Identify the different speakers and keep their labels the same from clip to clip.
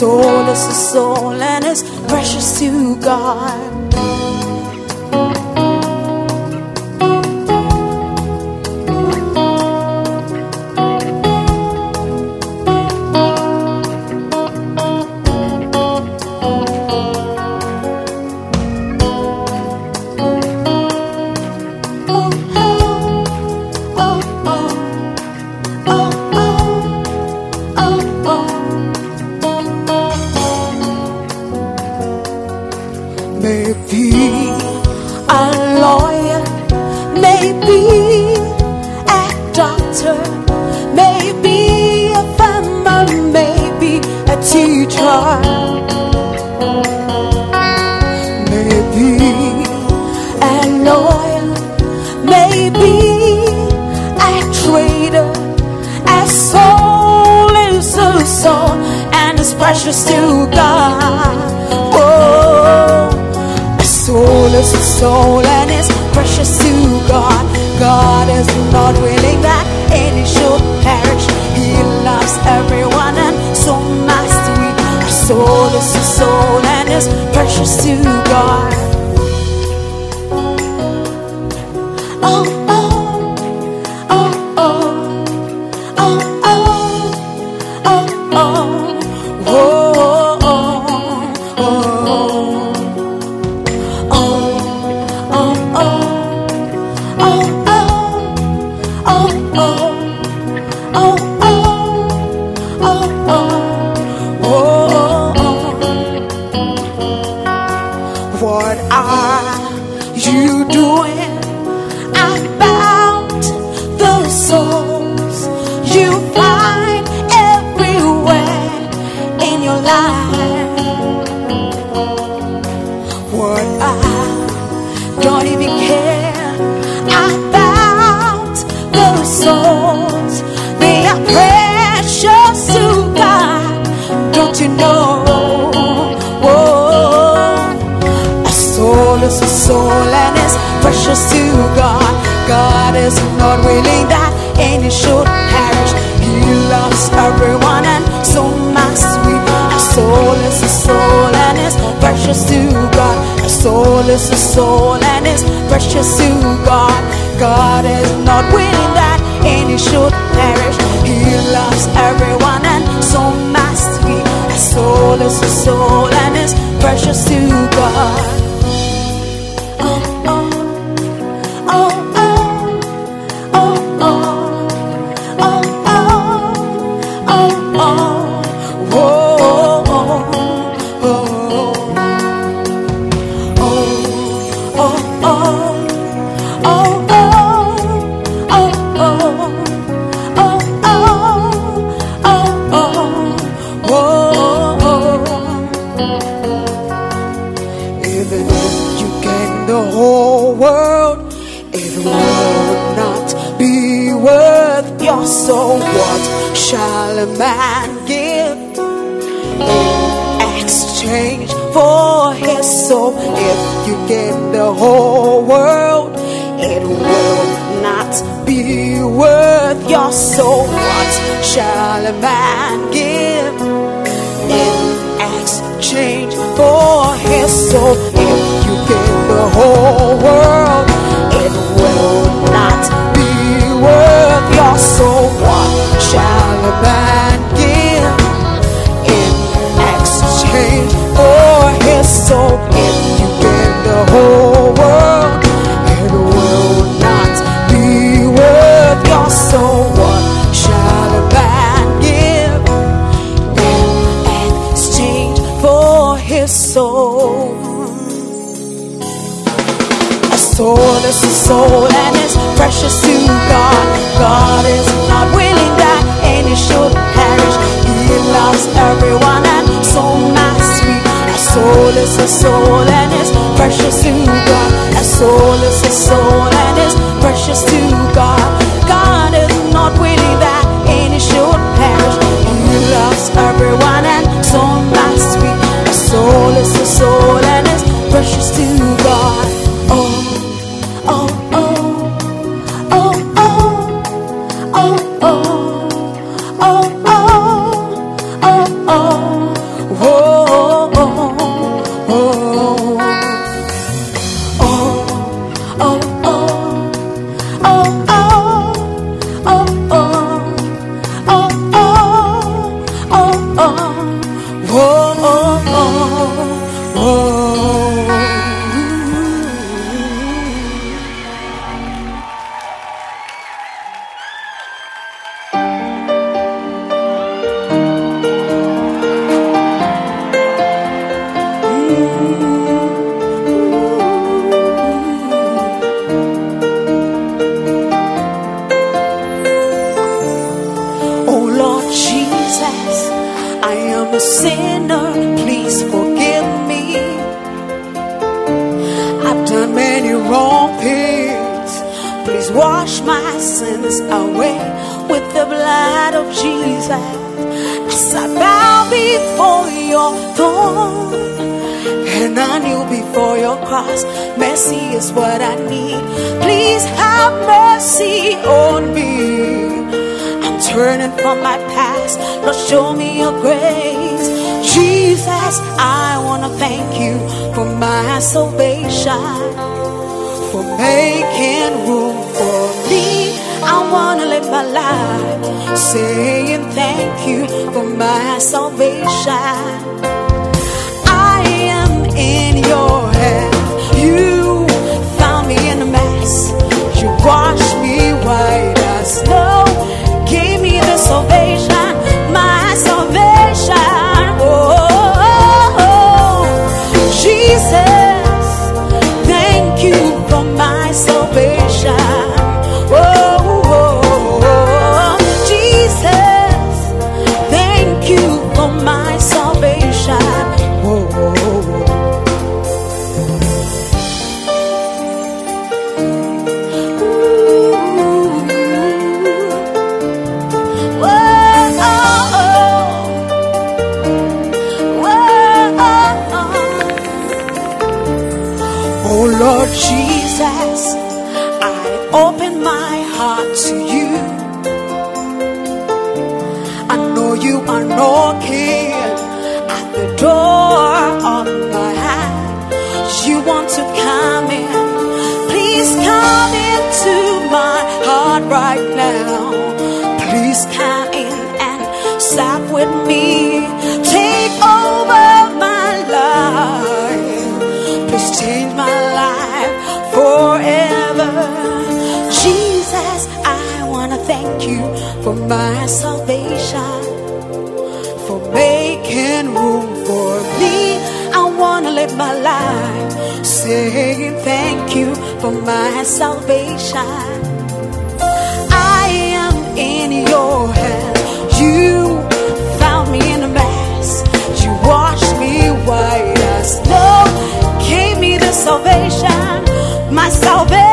Speaker 1: soul is a soul and it's precious to God. worth your soul. What shall a man give in exchange for his soul? If you give the whole world, it will not be worth your soul. What shall a man give in exchange for his soul? soul and it's precious to God. God is not willing that any should perish. He loves everyone and so must we. A soul is a soul and it's precious to God. A soul is a soul and it's precious to God. God is not willing that any should perish. He loves everyone and so must we. A soul is a soul and it's precious to God. Oh. For my salvation. I am in your hands. You found me in a mess. You washed me white as snow. Gave me the salvation, my salvation.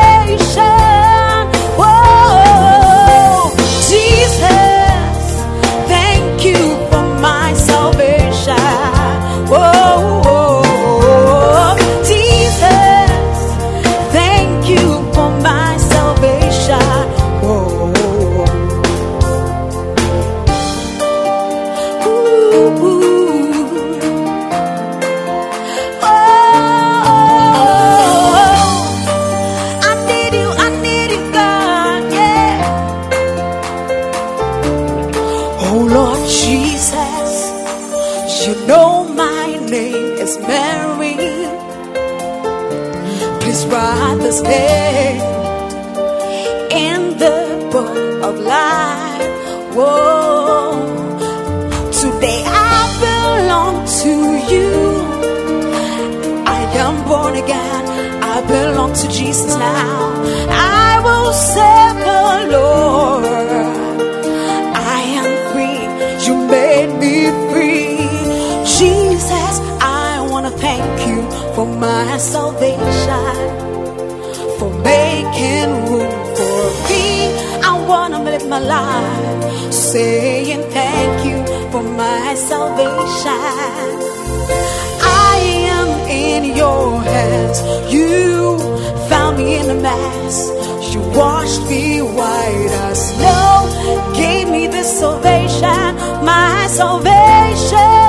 Speaker 1: Life. Whoa, today I belong to you. I am born again. I belong to Jesus now. I will serve the Lord. I am free. You made me free. Jesus, I want to thank you for my salvation, for making. To live my life saying thank you for my salvation. I am in your hands. You found me in a mess. You washed me white as snow. Gave me this salvation, my salvation.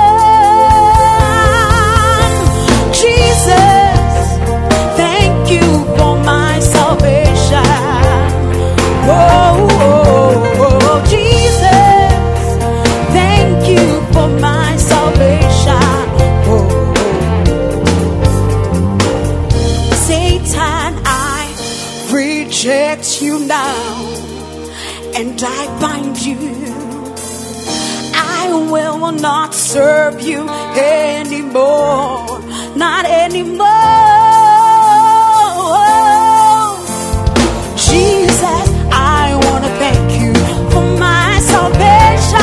Speaker 1: Now and I bind you. I will not serve you anymore, not anymore. Jesus, I want to thank you for my salvation,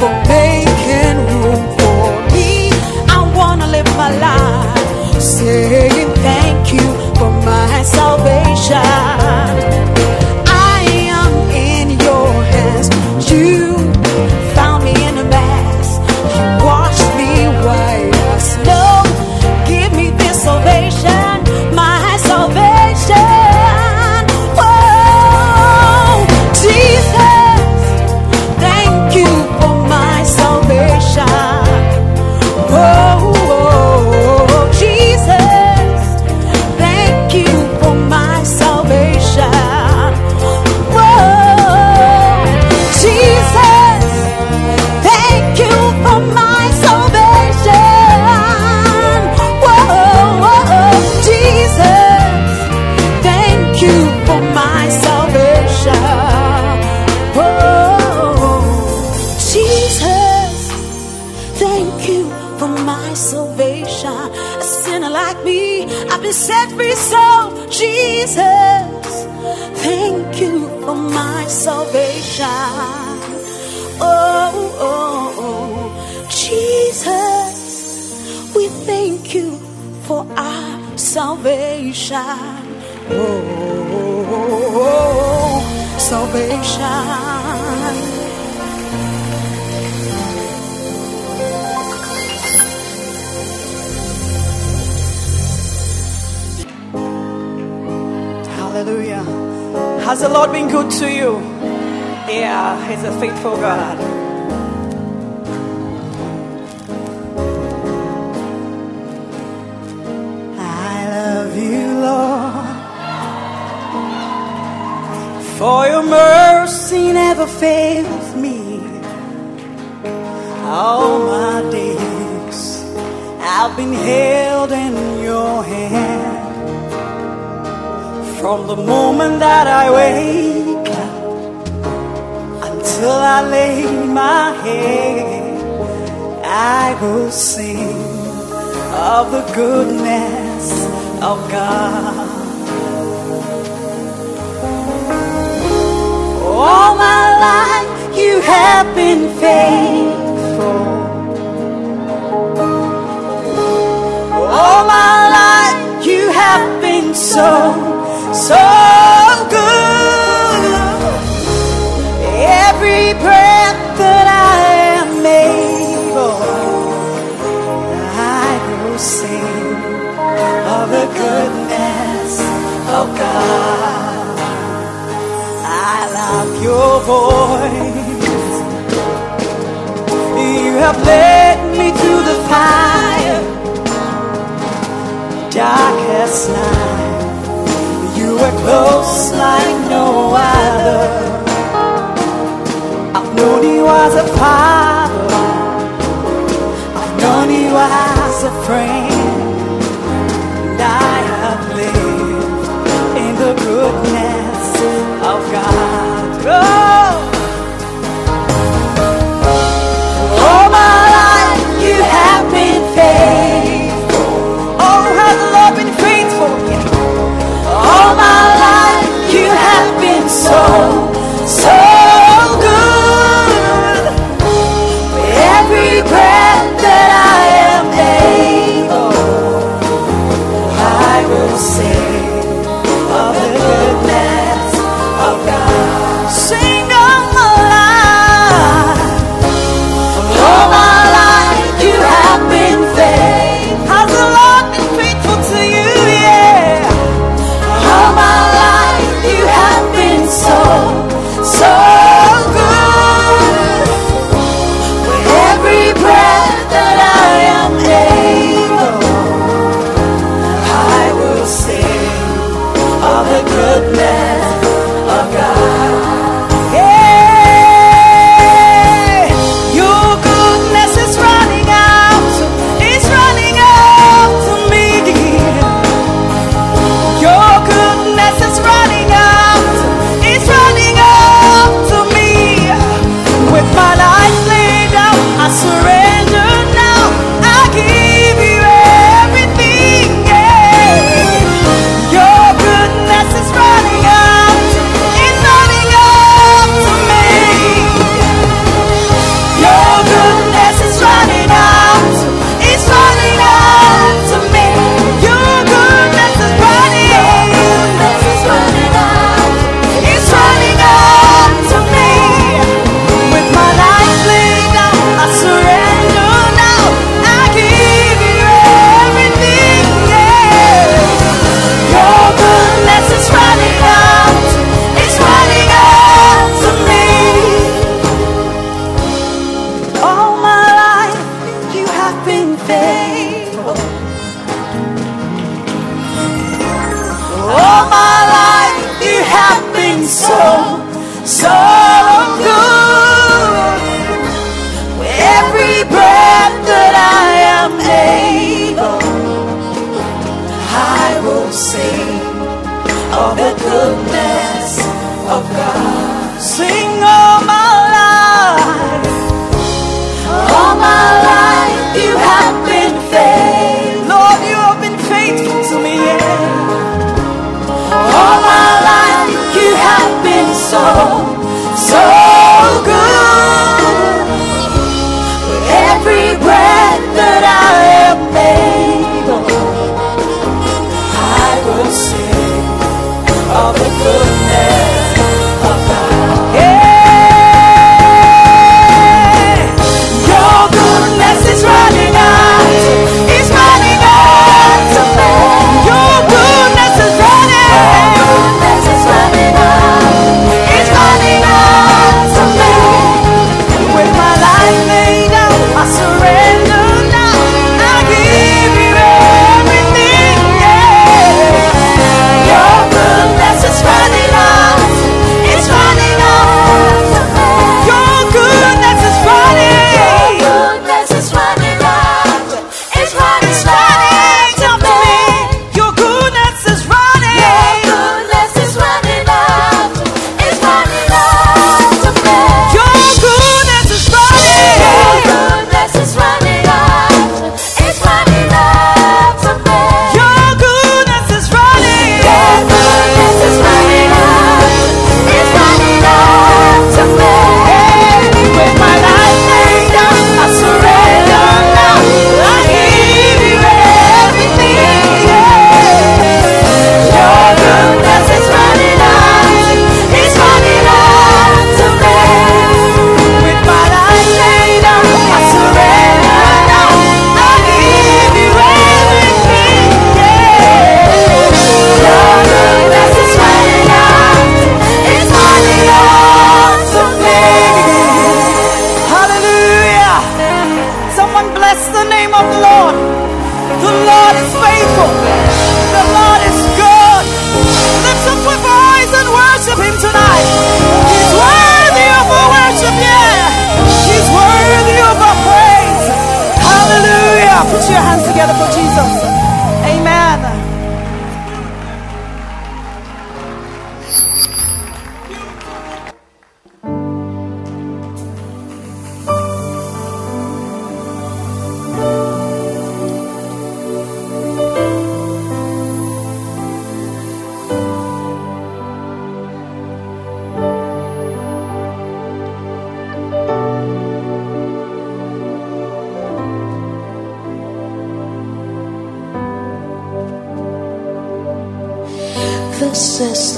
Speaker 1: for making room for me. I want to live my life saying thank you for my salvation. Of the goodness of God. All my life you have been faithful. All my life you have been so so good. Every breath goodness of oh God. I love your voice. You have led me through the fire, darkest night. You were close like no other. I've known you as a father. I've known you as a friend. In the goodness of God. Oh!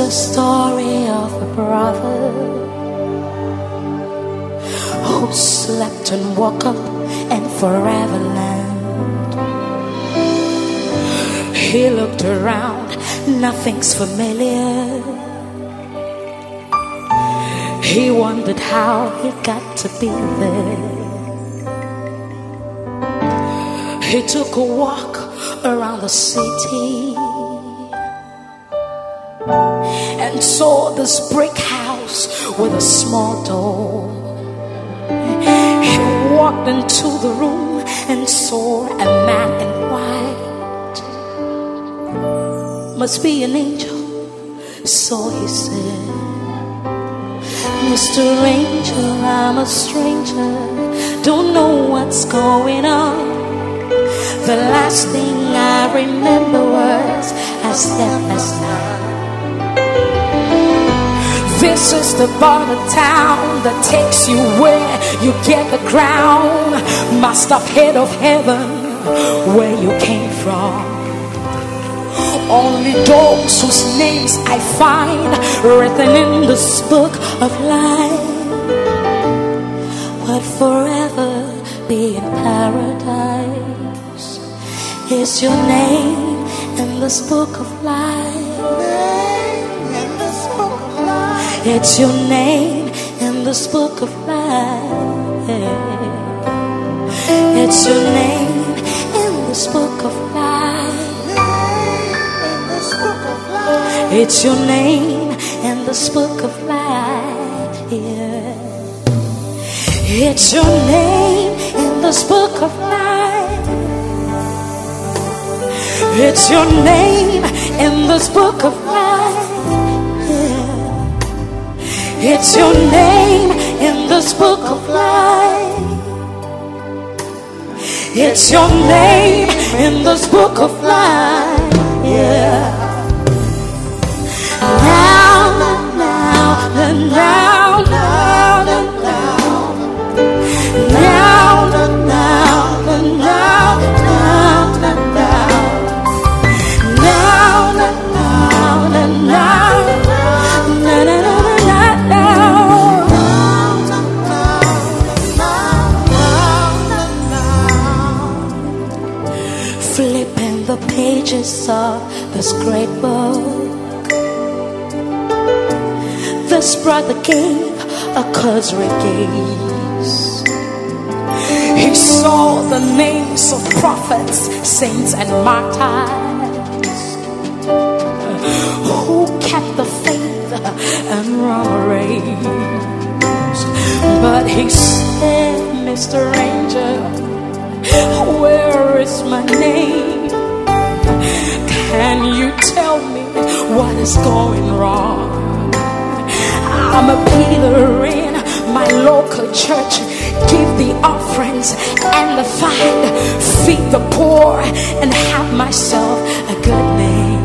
Speaker 1: The story of a brother who slept and woke up and forever land. He looked around, nothing's familiar. He wondered how he got to be there. He took a walk around the city and saw this brick house with a small door. He walked into the room and saw a man in white. Must be an angel, so he said, Mr. Angel, I'm a stranger, don't know what's going on. The last thing I remember was I slept last night. This is the part of town that takes you where you get the crown. Master head of heaven, where you came from. Only those whose names I find written in this book of life would forever be in paradise. Is your name in this book of life? It's your name in this book of life. It's your name in this book of life. It's your name in this book of life. It's your name in this book of life. It's your name in this book of life. It's your name in this book of life. It's your name in this book of life. Yeah. Pages of this great book. This brother gave a cursory gaze. He saw the names of prophets, saints, and martyrs who kept the faith and run a race. But he said, Mr. Ranger, where is my name? Can you tell me what is going wrong? I'm a Peter in my local church. Give the offerings and the fine, feed the poor, and have myself a good name.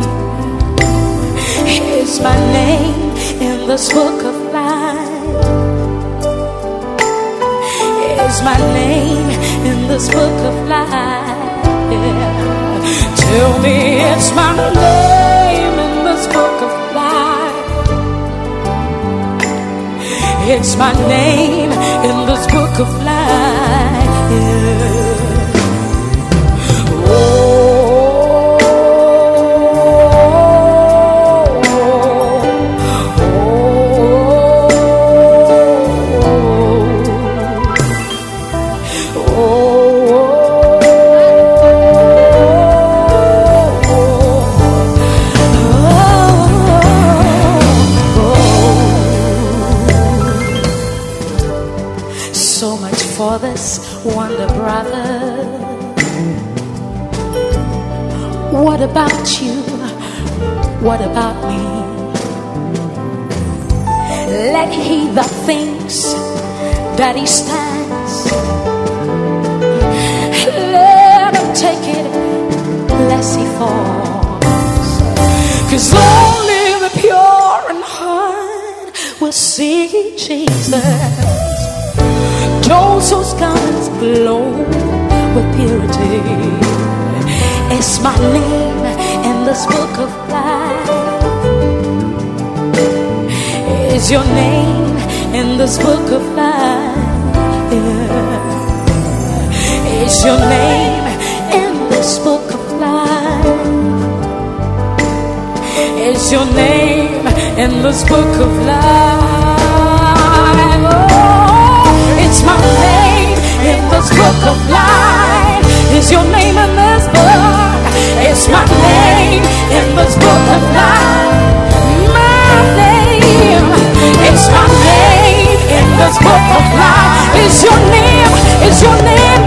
Speaker 1: Here's my name in this book of life. Here's my name in this book of life. Yeah. Tell me it's my name in this book of life. It's my name in this book of life. Yeah. About you? What about me? Let he that thinks that he stands, let him take it lest he falls. Cause only the pure in heart will see Jesus. Those whose garments glow with purity. It's my name this book of life. Is your name in this book of life? Yeah. Is your name in this book of life? Is your name in this book of life? Oh, it's my name in this book of life. Is your name in? It's my name in this book of life. My name. It's my name in book of life. Is your name? Is your name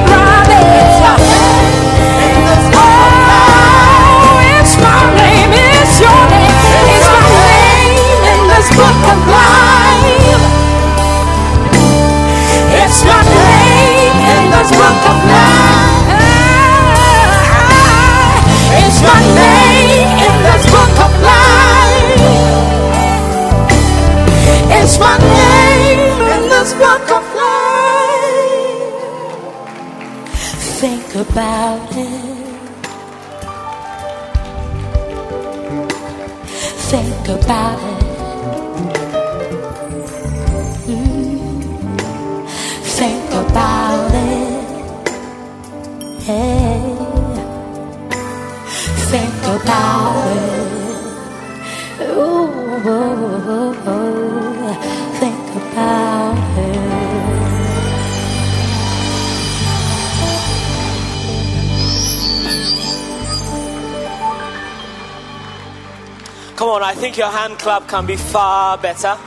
Speaker 1: your
Speaker 2: hand clap can be far better.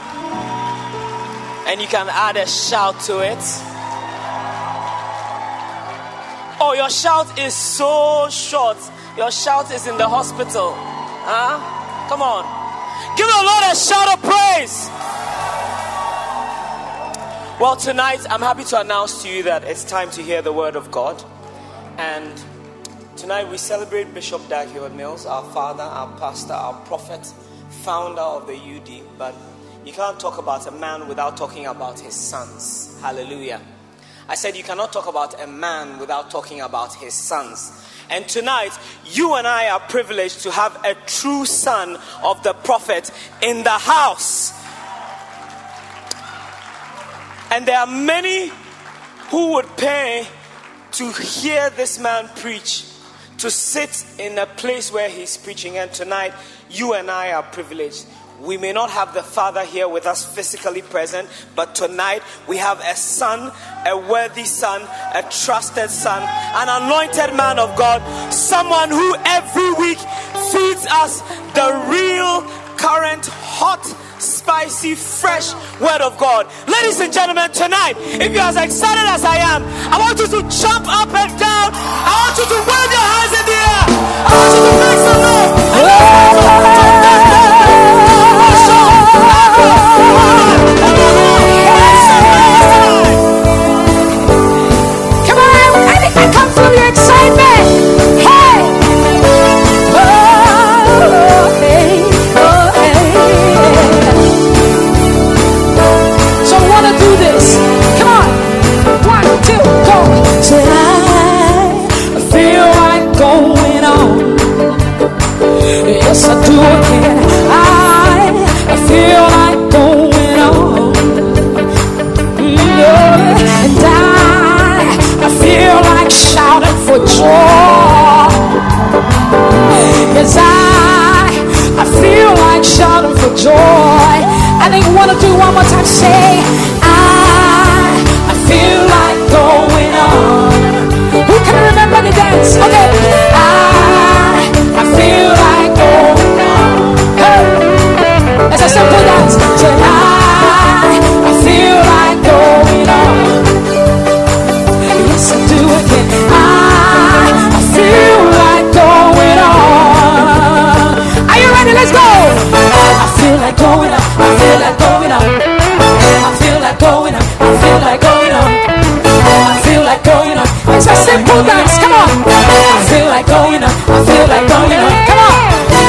Speaker 2: And you can add a shout to it. Oh, your shout is so short. Your shout is in the hospital. Huh? Come on. Give the Lord a shout of praise. Well, tonight I'm happy to announce to you that it's time to hear the word of God. And Tonight we celebrate Bishop Dag Heward Mills, our father, our pastor, our prophet, founder of the UD. But you can't talk about a man without talking about his sons. Hallelujah. I said you cannot talk about a man without talking about his sons. And tonight, you and I are privileged to have a true son of the prophet in the house. And there are many who would pay to hear this man preach, to sit in a place where he's preaching. And tonight, you and I are privileged. We may not have the Father here with us physically present, but tonight we have a son, a worthy son, a trusted son, an anointed man of God, someone who every week feeds us the real, current, hot, spicy, fresh word of God. Ladies and gentlemen, tonight, if you're as excited as I am, I want you to jump up and down. I want you to wave your hands in the air. I want you to make some noise.
Speaker 1: Yes, I do again. I, I feel like going on. Mm, yeah, and I, I feel like shouting for joy. Cause I, I feel like shouting for joy. I think we wanna do one more time. Say, I, I feel like going on. Who can remember the dance? Okay, like going up. It's a simple dance. Come on. I feel like going up. I feel like going up. Come on.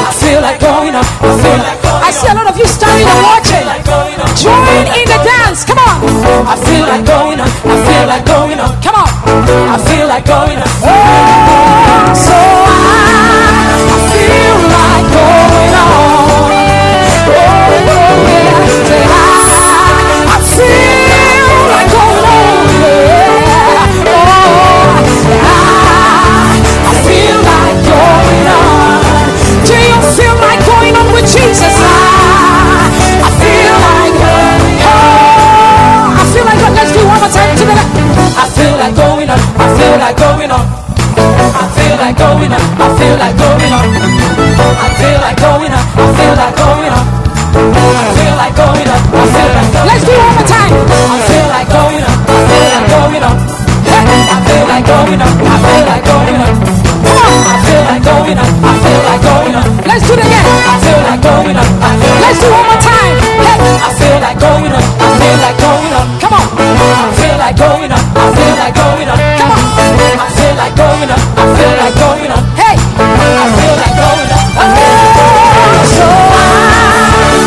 Speaker 1: I feel like going up. I feel like going up. I see a lot of you standing and watching. Join in the dance. Come on. I feel like going up. I feel like going up. Come on. I feel like going up. I feel like going up. I feel like going up. I feel like going. I feel like going. I feel like going. I feel like going. Let's do one more time. I feel like going. I feel like going. I feel like going. I feel like going on. I feel like going. I feel like going. Let's do. I feel like going Let's do one more time. I feel like going. I feel like going. Come on. I feel like going up. I feel feel like going up. I feel like going up. Hey, I feel like going up. Oh, I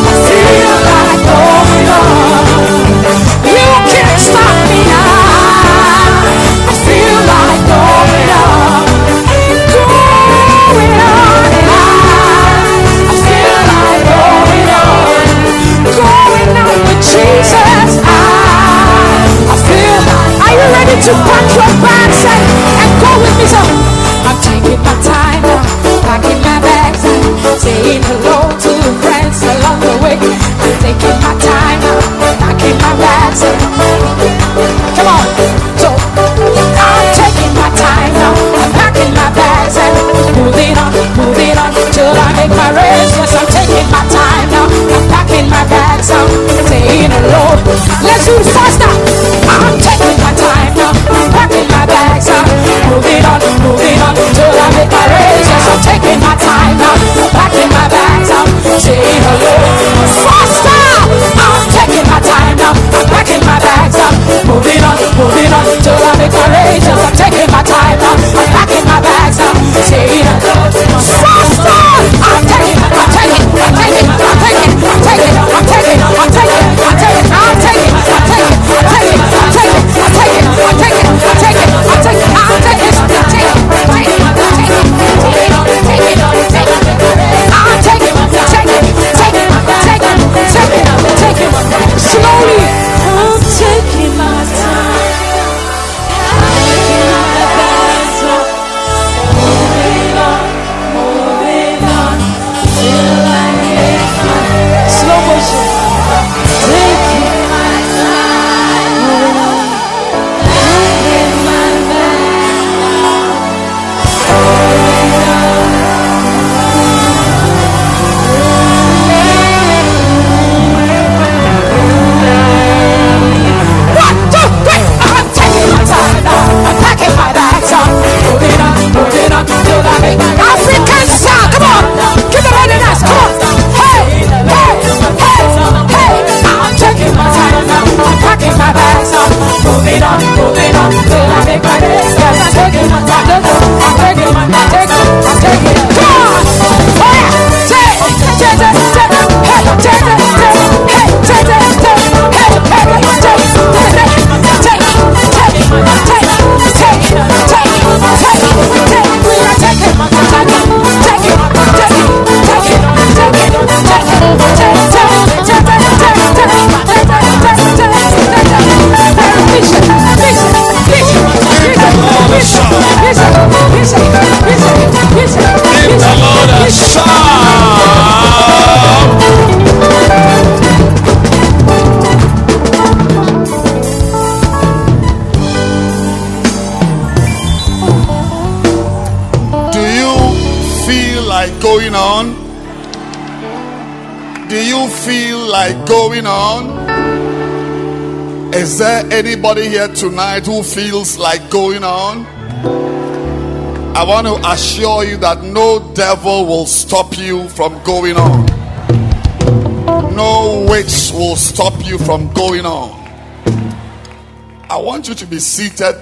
Speaker 1: I feel like going up. You can't stop me now. I feel like going up. Going on. I feel like going on. Going on with Jesus. I, I feel. Are you ready to punch your back? saying hello to friends along the way. I'm taking my time, packing my bags. Come on, so I'm taking my time, I'm packing my bags and moving on, moving on till I make my race. Yes, I'm taking my time now, I'm packing my bags, I'm saying hello. Let's do faster.
Speaker 3: Going on? Is there anybody here tonight who feels like going on? I want to assure you that no devil will stop you from going on. No witch will stop you from going on. I want you to be seated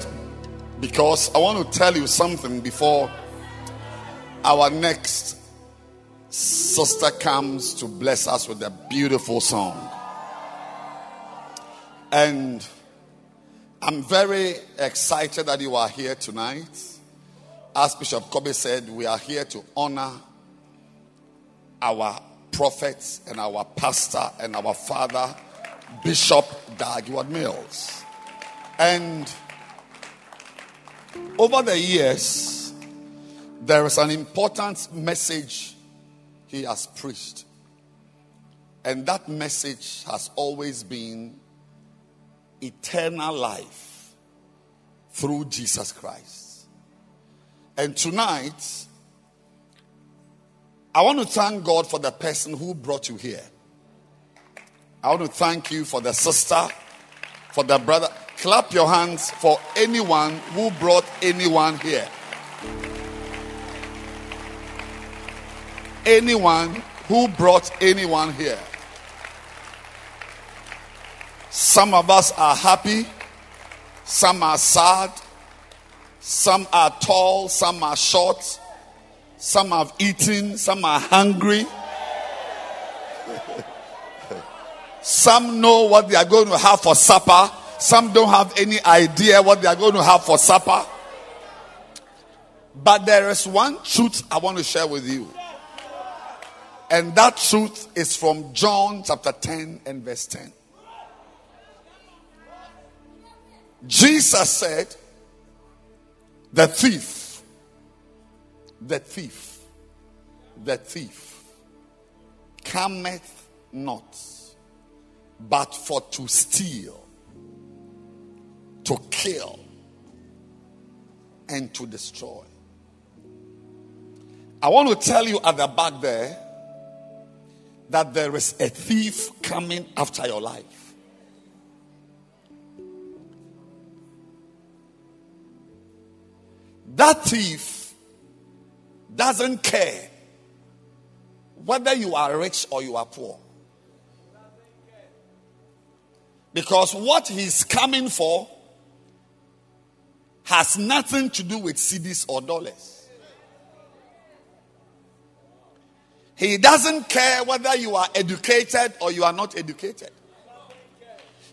Speaker 3: because I want to tell you something before our next sister comes to bless us with a beautiful song. And I'm very excited that you are here tonight. As Bishop Kobe said, we are here to honor our prophets and our pastor and our father, Bishop Dag Heward-Mills. And over the years, there is an important message he has preached. And that message has always been eternal life through Jesus Christ. And tonight, I want to thank God for the person who brought you here. I want to thank you for the sister, for the brother. Clap your hands for anyone who brought anyone here. Anyone who brought anyone here. Some of us are happy, some are sad, some are tall, some are short, some have eaten, some are hungry. some know what they are going to have for supper, some don't have any idea what they are going to have for supper. But there is one truth I want to share with you. And that truth is from John chapter 10 and verse 10. Jesus said, The thief, the thief, the thief cometh not but for to steal, to kill, and to destroy. I want to tell you at the back there that there is a thief coming after your life. That thief doesn't care whether you are rich or you are poor. Because what he's coming for has nothing to do with cedis or dollars. He doesn't care whether you are educated or you are not educated.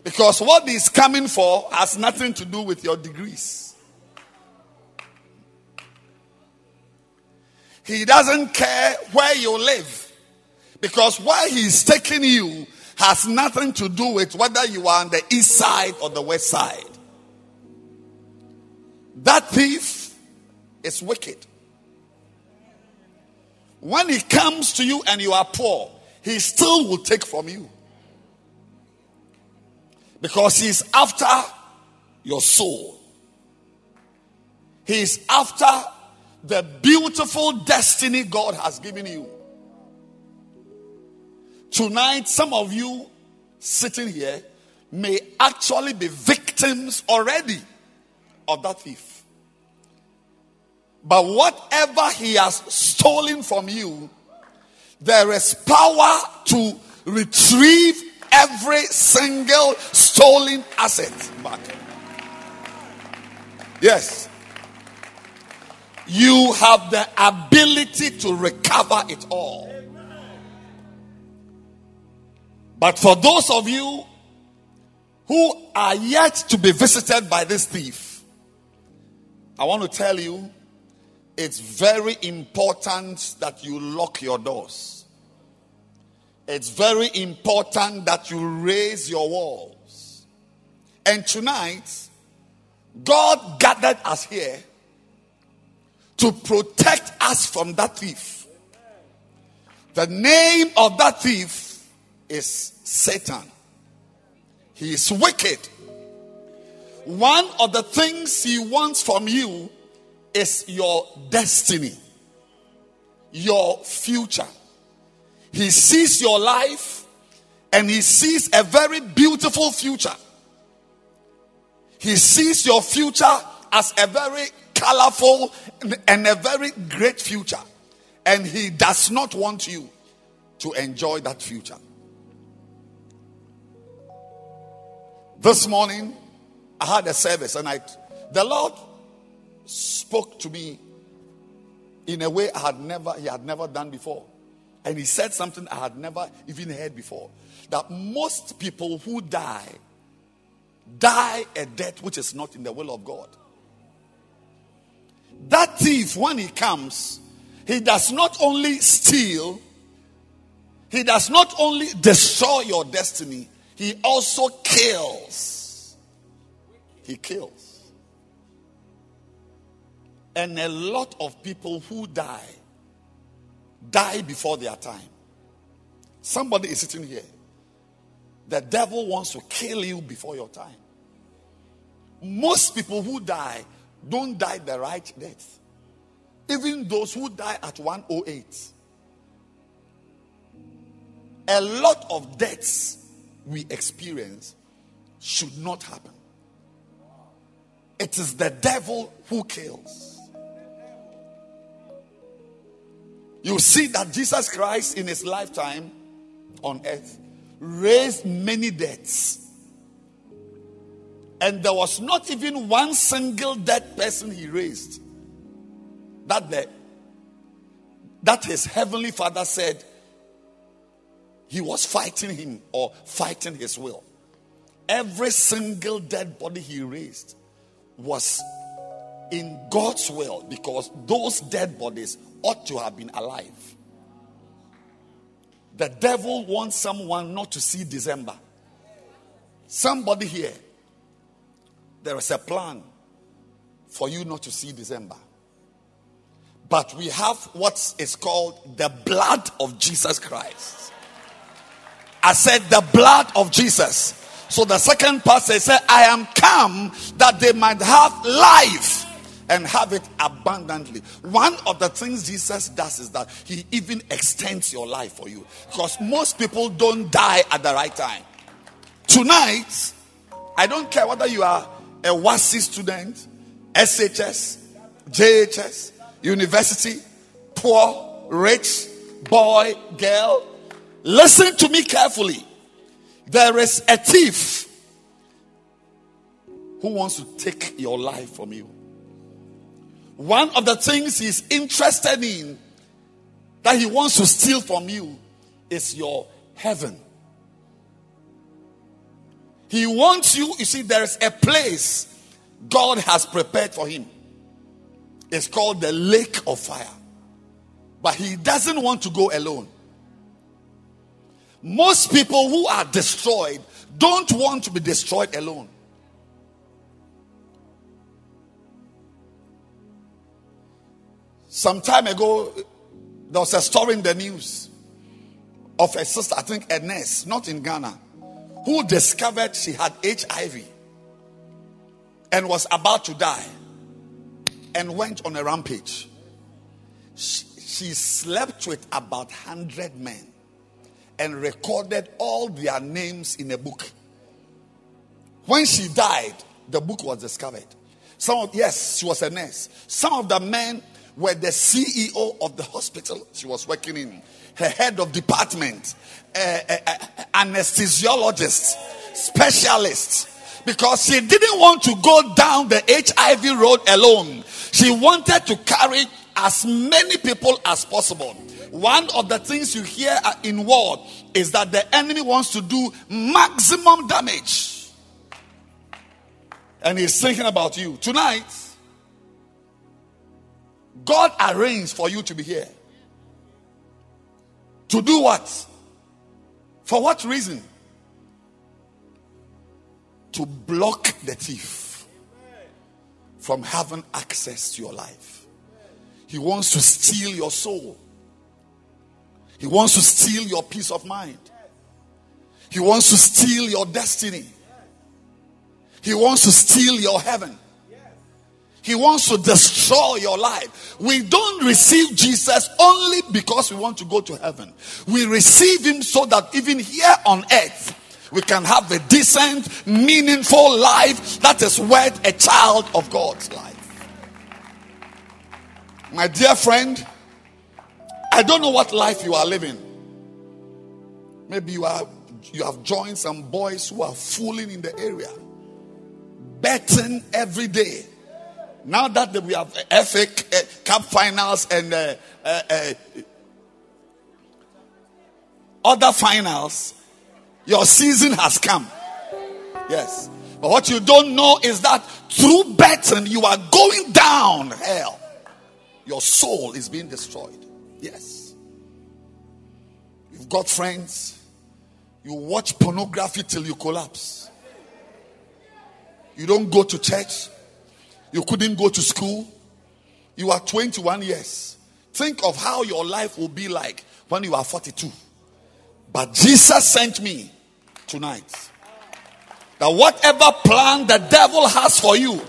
Speaker 3: Because what he's coming for has nothing to do with your degrees. He doesn't care where you live. Because where he's taking you has nothing to do with whether you are on the east side or the west side. That thief is wicked. When he comes to you and you are poor, he still will take from you. Because he's after your soul. He's after the beautiful destiny God has given you. Tonight, some of you sitting here may actually be victims already of that thief. But whatever he has stolen from you, there is power to retrieve every single stolen asset back. Yes you have the ability to recover it all. But for those of you who are yet to be visited by this thief, I want to tell you it's very important that you lock your doors. It's very important that you raise your walls. And tonight, God gathered us here to protect us from that thief. The name of that thief is Satan. He is wicked. One of the things he wants from you is your destiny, your future. He sees your life and he sees a very beautiful future. He sees your future as a very colorful and a very great future. And he does not want you to enjoy that future. This morning, I had a service and I, the Lord spoke to me in a way I had never he had never done before. And he said something I had never even heard before. That most people who die die a death which is not in the will of God. That thief, when he comes, he does not only steal, he does not only destroy your destiny, he also kills. He kills. And a lot of people who die, die before their time. Somebody is sitting here. The devil wants to kill you before your time. Most people who die don't die the right death. Even those who die at 108. A lot of deaths we experience should not happen. It is the devil who kills. You see that Jesus Christ in his lifetime on earth raised many deaths. And there was not even one single dead person he raised that the that his heavenly father said he was fighting him or fighting his will. Every single dead body he raised was in God's will because those dead bodies ought to have been alive. The devil wants someone not to see December. Somebody here, there is a plan for you not to see December. But we have what is called the blood of Jesus Christ. I said the blood of Jesus. So the second part says, I am come that they might have life and have it abundantly. One of the things Jesus does is that he even extends your life for you because most people don't die at the right time. Tonight, I don't care whether you are a WASSCE student, SHS, JHS, university, poor, rich, boy, girl. Listen to me carefully. There is a thief who wants to take your life from you. One of the things he's interested in that he wants to steal from you is your heaven. He wants you, you see, there's a place God has prepared for him. It's called the lake of fire. But he doesn't want to go alone. Most people who are destroyed don't want to be destroyed alone. Some time ago, there was a story in the news of a sister, I think a nurse, not in Ghana, who discovered she had HIV and was about to die and went on a rampage. She, she slept with about 100 men and recorded all their names in a book. When she died, the book was discovered. Some of, yes, she was a nurse. Some of the men were the CEO of the hospital she was working in, her head of department, uh, uh, uh, anesthesiologist, specialist, because she didn't want to go down the HIV road alone. She wanted to carry as many people as possible. One of the things you hear in war is that the enemy wants to do maximum damage. And he's thinking about you. Tonight, God arranged for you to be here. To do what? For what reason? To block the thief from having access to your life. He wants to steal your soul. He wants to steal your peace of mind. He wants to steal your destiny. He wants to steal your heaven. He wants to destroy your life. We don't receive Jesus only because we want to go to heaven. We receive him so that even here on earth, we can have a decent, meaningful life that is worth a child of God's life. My dear friend, I don't know what life you are living. Maybe you are you have joined some boys who are fooling in the area, betting every day Now that we have FA uh, Cup finals and uh, uh, uh, other finals, your season has come. Yes. But what you don't know is that through betting, you are going down hell. Your soul is being destroyed. Yes. You've got friends. You watch pornography till you collapse. You don't go to church. You couldn't go to school. You are 21 years. Think of how your life will be like when you are 42. But Jesus sent me tonight that whatever plan the devil has for you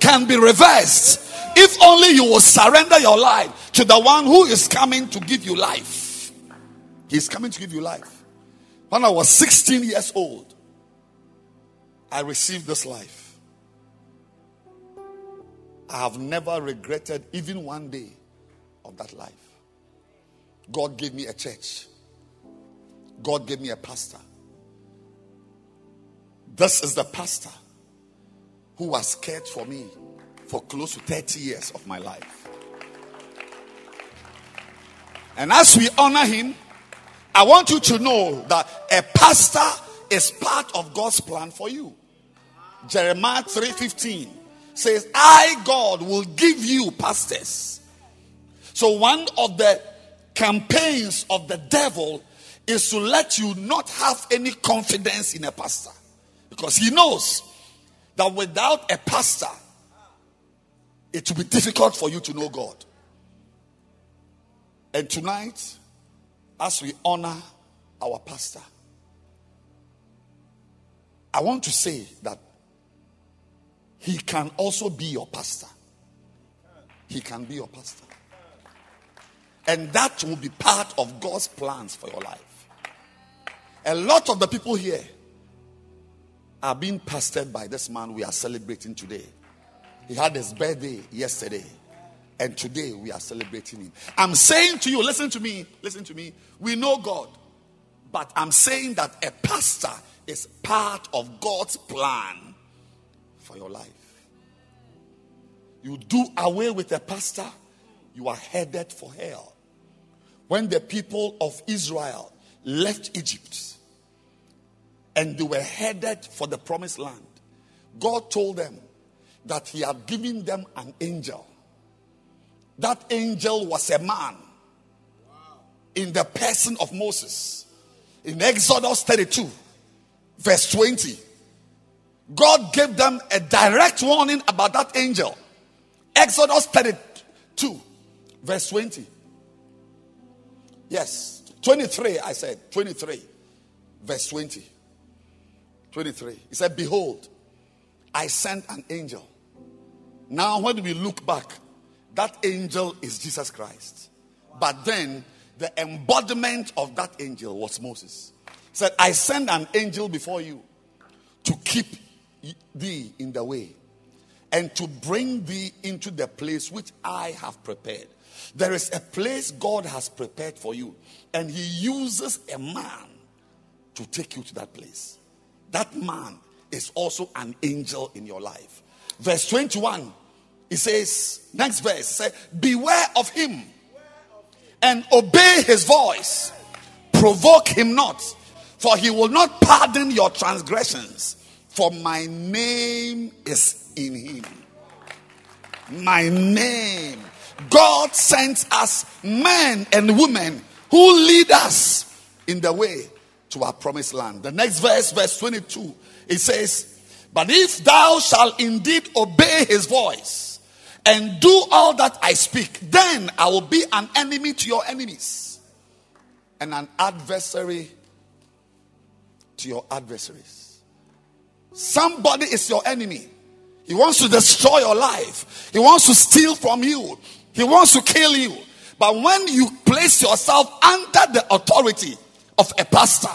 Speaker 3: can be reversed if only you will surrender your life to the one who is coming to give you life. He's coming to give you life. When I was 16 years old, I received this life. I have never regretted even one day of that life. God gave me a church. God gave me a pastor. This is the pastor who was cared for me for close to 30 years of my life. And as we honor him, I want you to know that a pastor is part of God's plan for you. Jeremiah 3:15 says, "I God will give you pastors." So one of the campaigns of the devil is to let you not have any confidence in a pastor. Because he knows that without a pastor, it will be difficult for you to know God. And tonight, as we honor our pastor, I want to say that he can also be your pastor. He can be your pastor. And that will be part of God's plans for your life. A lot of the people here are being pastored by this man we are celebrating today. He had his birthday yesterday, and today we are celebrating him. I'm saying to you, listen to me, listen to me. We know God, but I'm saying that a pastor is part of God's plan for your life. You do away with a pastor, you are headed for hell. When the people of Israel left Egypt, and they were headed for the promised land. God told them that He had given them an angel. That angel was a man in the person of Moses. In Exodus 32, verse 20, God gave them a direct warning about that angel. Exodus 32, verse 20. Yes, 23, I said, 23, verse 20. 23. He said, Behold, I sent an angel. Now, when we look back, that angel is Jesus Christ. But then the embodiment of that angel was Moses. He said, I send an angel before you to keep thee in the way and to bring thee into the place which I have prepared. There is a place God has prepared for you, and He uses a man to take you to that place that man is also an angel in your life. Verse 21, it says, next verse, Beware of him and obey his voice. Provoke him not, for he will not pardon your transgressions, for my name is in him. My name. God sends us men and women who lead us in the way to our promised land. The next verse, verse 22, it says, But if thou shalt indeed obey his voice and do all that I speak, then I will be an enemy to your enemies and an adversary to your adversaries. Somebody is your enemy. He wants to destroy your life. He wants to steal from you. He wants to kill you. But when you place yourself under the authority of a pastor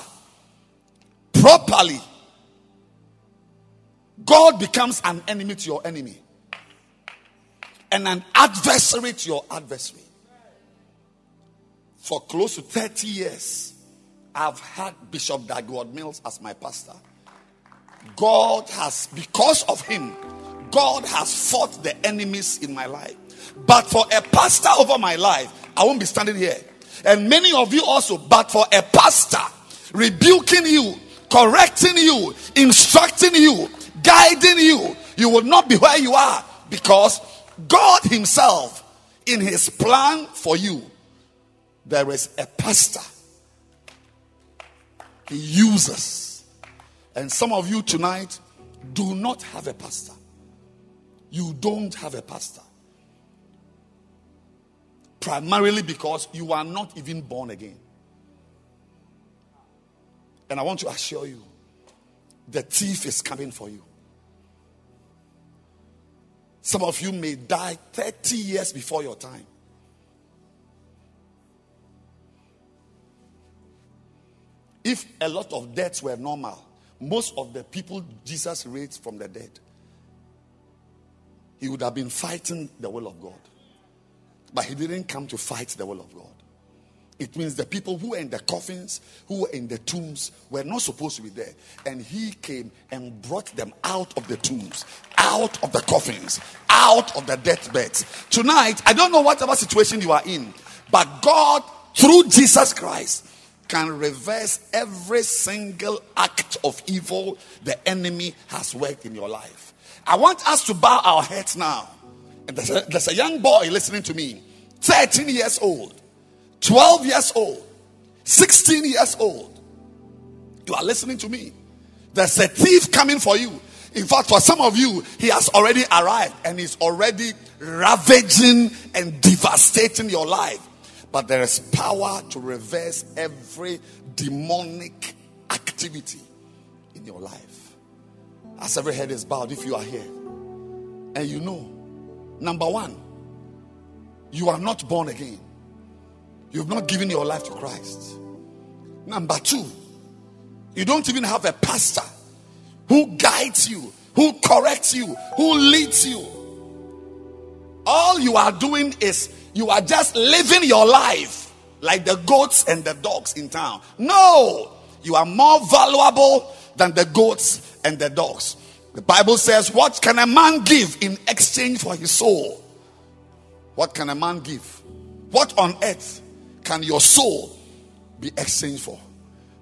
Speaker 3: properly, God becomes an enemy to your enemy and an adversary to your adversary. For close to 30 years, I've had Bishop Dag Heward-Mills as my pastor. God has, because of him, God has fought the enemies in my life. But for a pastor over my life, I won't be standing here. And many of you also, but for a pastor rebuking you, correcting you, instructing you, guiding you, you will not be where you are because God Himself, in His plan for you, there is a pastor He uses. And some of you tonight do not have a pastor. You don't have a pastor. Primarily because you are not even born again. And I want to assure you the thief is coming for you. Some of you may die 30 years before your time. If a lot of deaths were normal, most of the people Jesus raised from the dead, he would have been fighting the will of God. But he didn't come to fight the will of God. It means the people who were in the coffins, who were in the tombs, were not supposed to be there. And he came and brought them out of the tombs, out of the coffins, out of the deathbeds. Tonight, I don't know whatever situation you are in, but God, through Jesus Christ, can reverse every single act of evil the enemy has worked in your life. I want us to bow our heads now. And there's a, there's a young boy listening to me, 13 years old, 12 years old, 16 years old. You are listening to me. There's a thief coming for you. In fact, for some of you, he has already arrived and is already ravaging and devastating your life. But there is power to reverse every demonic activity in your life. As every head is bowed, if you are here and you know, number one, you are not born again, you've not given your life to Christ. Number two, you don't even have a pastor who guides you, who corrects you, who leads you. All you are doing is you are just living your life like the goats and the dogs in town. No, you are more valuable than the goats and the dogs. The Bible says, What can a man give in exchange for his soul? What can a man give? What on earth can your soul be exchanged for?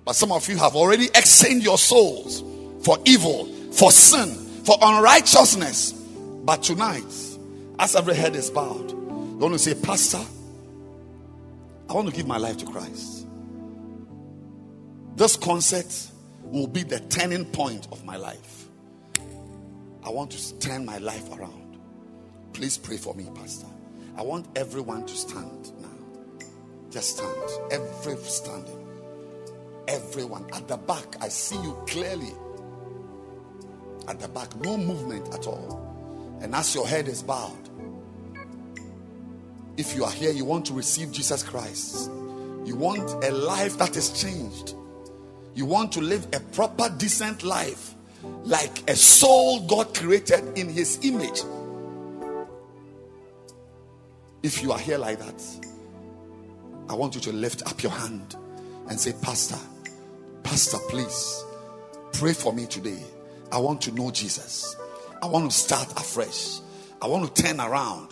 Speaker 3: But some of you have already exchanged your souls for evil, for sin, for unrighteousness. But tonight, as every head is bowed, you want to say, Pastor, I want to give my life to Christ. This concert will be the turning point of my life. I want to turn my life around. Please pray for me, Pastor. I want everyone to stand now. Just stand. Every standing. Everyone at the back. I see you clearly. At the back, no movement at all. And as your head is bowed, if you are here, you want to receive Jesus Christ, you want a life that is changed, you want to live a proper, decent life like a soul God created in His image. If you are here like that, I want you to lift up your hand and say, Pastor, Pastor, please pray for me today. I want to know Jesus. I want to start afresh. I want to turn around.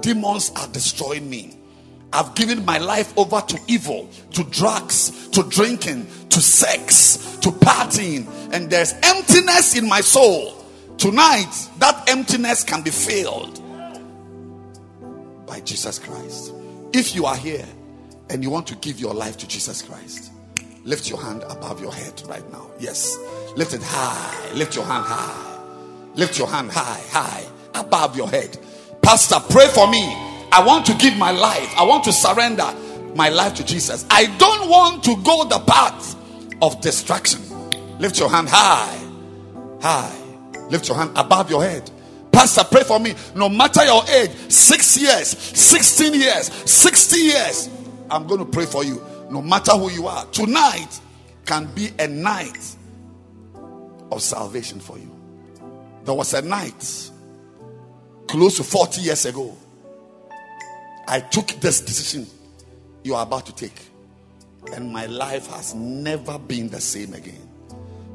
Speaker 3: Demons are destroying me. I've given my life over to evil, to drugs, to drinking, to sex, to partying, and there's emptiness in my soul. Tonight, that emptiness can be filled by Jesus Christ. If you are here and you want to give your life to Jesus Christ, lift your hand above your head right now. Yes, lift it high. Lift your hand high. Lift your hand high, high, above your head. Pastor, pray for me. I want to give my life. I want to surrender my life to Jesus. I don't want to go the path of destruction. Lift your hand high, high. Lift your hand above your head. Pastor, pray for me. No matter your age, six years, 16 years, 60 years, I'm going to pray for you. No matter who you are, tonight can be a night of salvation for you. There was a night close to 40 years ago. I took this decision you are about to take, and my life has never been the same again.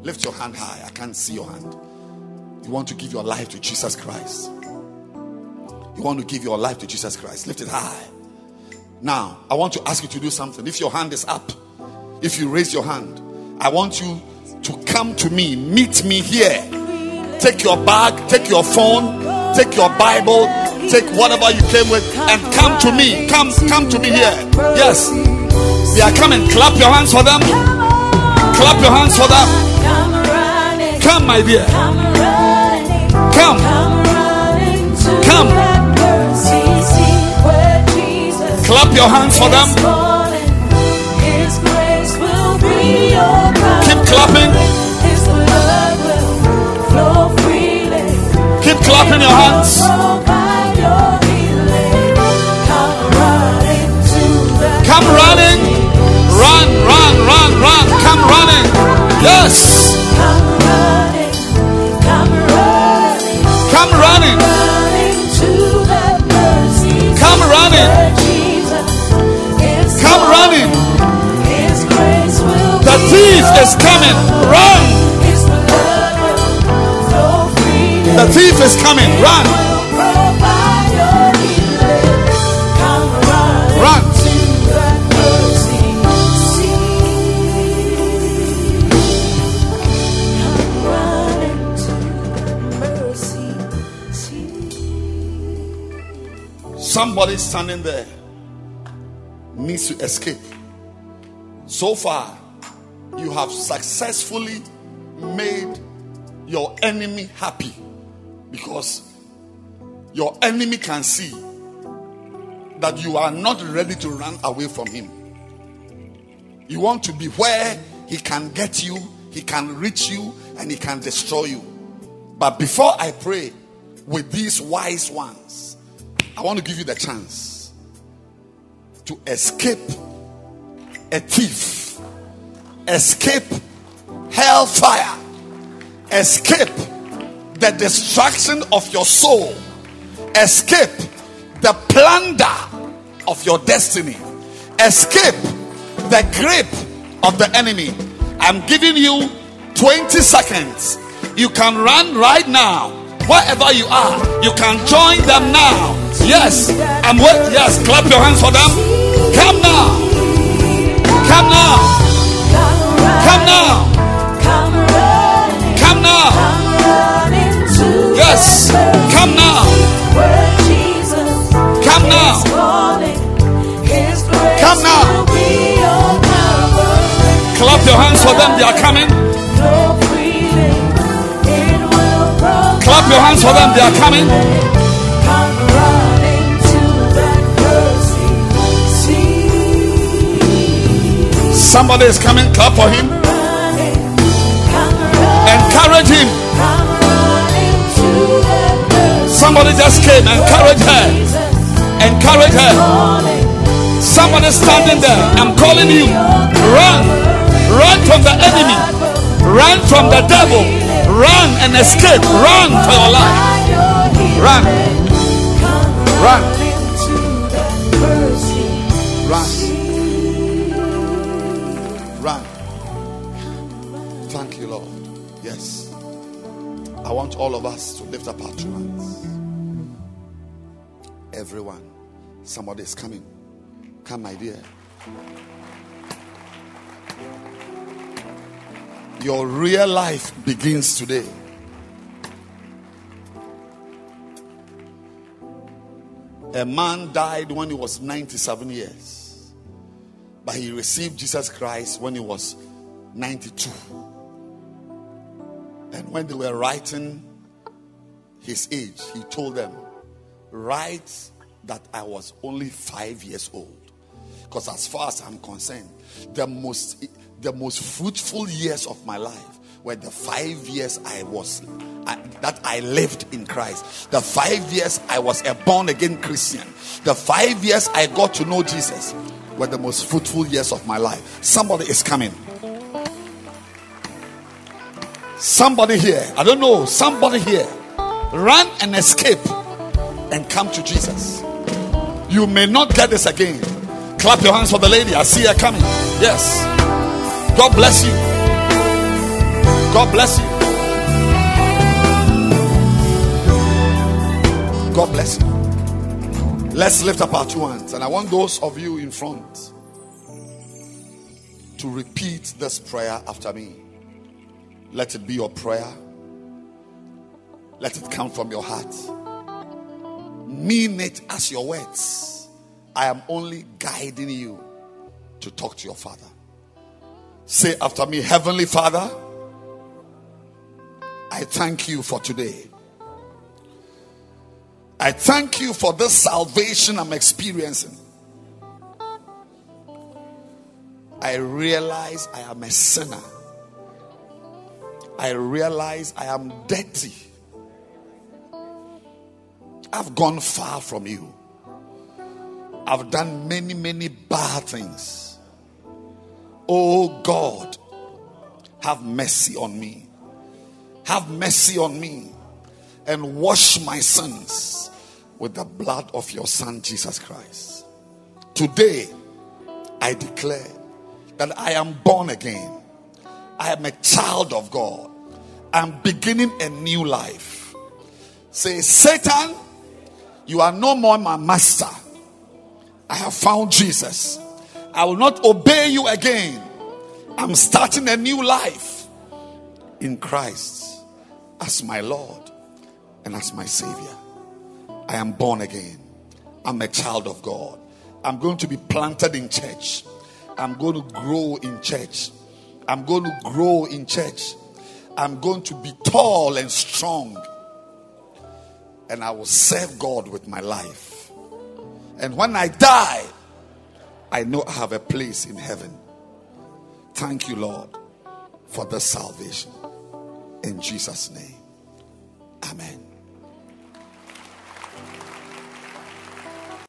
Speaker 3: Lift your hand high. I can't see your hand. You want to give your life to Jesus Christ. You want to give your life to Jesus Christ. Lift it high. Now, I want to ask you to do something. If your hand is up, if you raise your hand, I want you to come to me, meet me here. Take your bag, take your phone, take your Bible, take whatever you came with, and come to me. Come, come to me here. Yes. They are coming. Clap your hands for them. Clap your hands for them. Come, my dear. Come. Come. Clap your hands for them. Keep clapping. Keep clapping your hands. Come running. Run, run, run, run. Come running. Yes. Come running. Come running. Come running. Come running. The thief is coming. Run. The thief is coming. Run. Somebody standing there needs to escape. So far, you have successfully made your enemy happy because your enemy can see that you are not ready to run away from him. You want to be where he can get you, he can reach you, and he can destroy you. But before I pray with these wise ones, I want to give you the chance to escape a thief, escape hellfire, escape the destruction of your soul, escape the plunder of your destiny, escape the grip of the enemy. I'm giving you 20 seconds. You can run right now. Wherever you are, you can join them now. Yes, I'm wait. Yes, clap your hands for them. Come now. Come now. Come now. Come now. Yes. Come now. Come now. Come now. Clap your hands for them. They are coming. Your hands for them. They are coming. Somebody is coming. Clap for him. Encourage him. Somebody just came. Encourage her. Encourage her. Somebody standing there. I'm calling you. Run. Run from the enemy. Run from the devil. Run and escape. Run for your life. Run. Run. Run. Run. Thank you, Lord. Yes. I want all of us to lift up our two hands. Everyone. Somebody is coming. Come, my dear. Your real life begins today. A man died when he was 97 years, but he received Jesus Christ when he was 92. And when they were writing his age, he told them, Write that I was only five years old. Because as far as I'm concerned, the most the most fruitful years of my life were the five years I was I, that I lived in Christ. The five years I was a born again Christian. The five years I got to know Jesus were the most fruitful years of my life. Somebody is coming. Somebody here, I don't know, somebody here, run and escape and come to Jesus. You may not get this again. Clap your hands for the lady. I see her coming. Yes. God bless you. God bless you. God bless you. let's lift up our two hands. And I want those of you in front to repeat this prayer after me. Let it be your prayer. Let it come from your heart. Mean it as your words. I am only guiding you to talk to your father. Say after me, Heavenly Father, I thank you for today. I thank you for this salvation I'm experiencing. I realize I am a sinner. I realize I am dirty. I've gone far from you. I've done many, many bad things. Oh God, have mercy on me. Have mercy on me and wash my sins with the blood of your Son, Jesus Christ. Today, I declare that I am born again. I am a child of God. I'm beginning a new life. Say, Satan, you are no more my master. I have found Jesus. I will not obey you again. I'm starting a new life in Christ as my Lord and as my Savior. I am born again. I'm a child of God. I'm going to be planted in church. I'm going to grow in church. I'm going to grow in church. I'm going to be tall and strong. And I will serve God with my life. And when I die, I know I have a place in heaven. Thank you, Lord, for the salvation. In Jesus' name. Amen.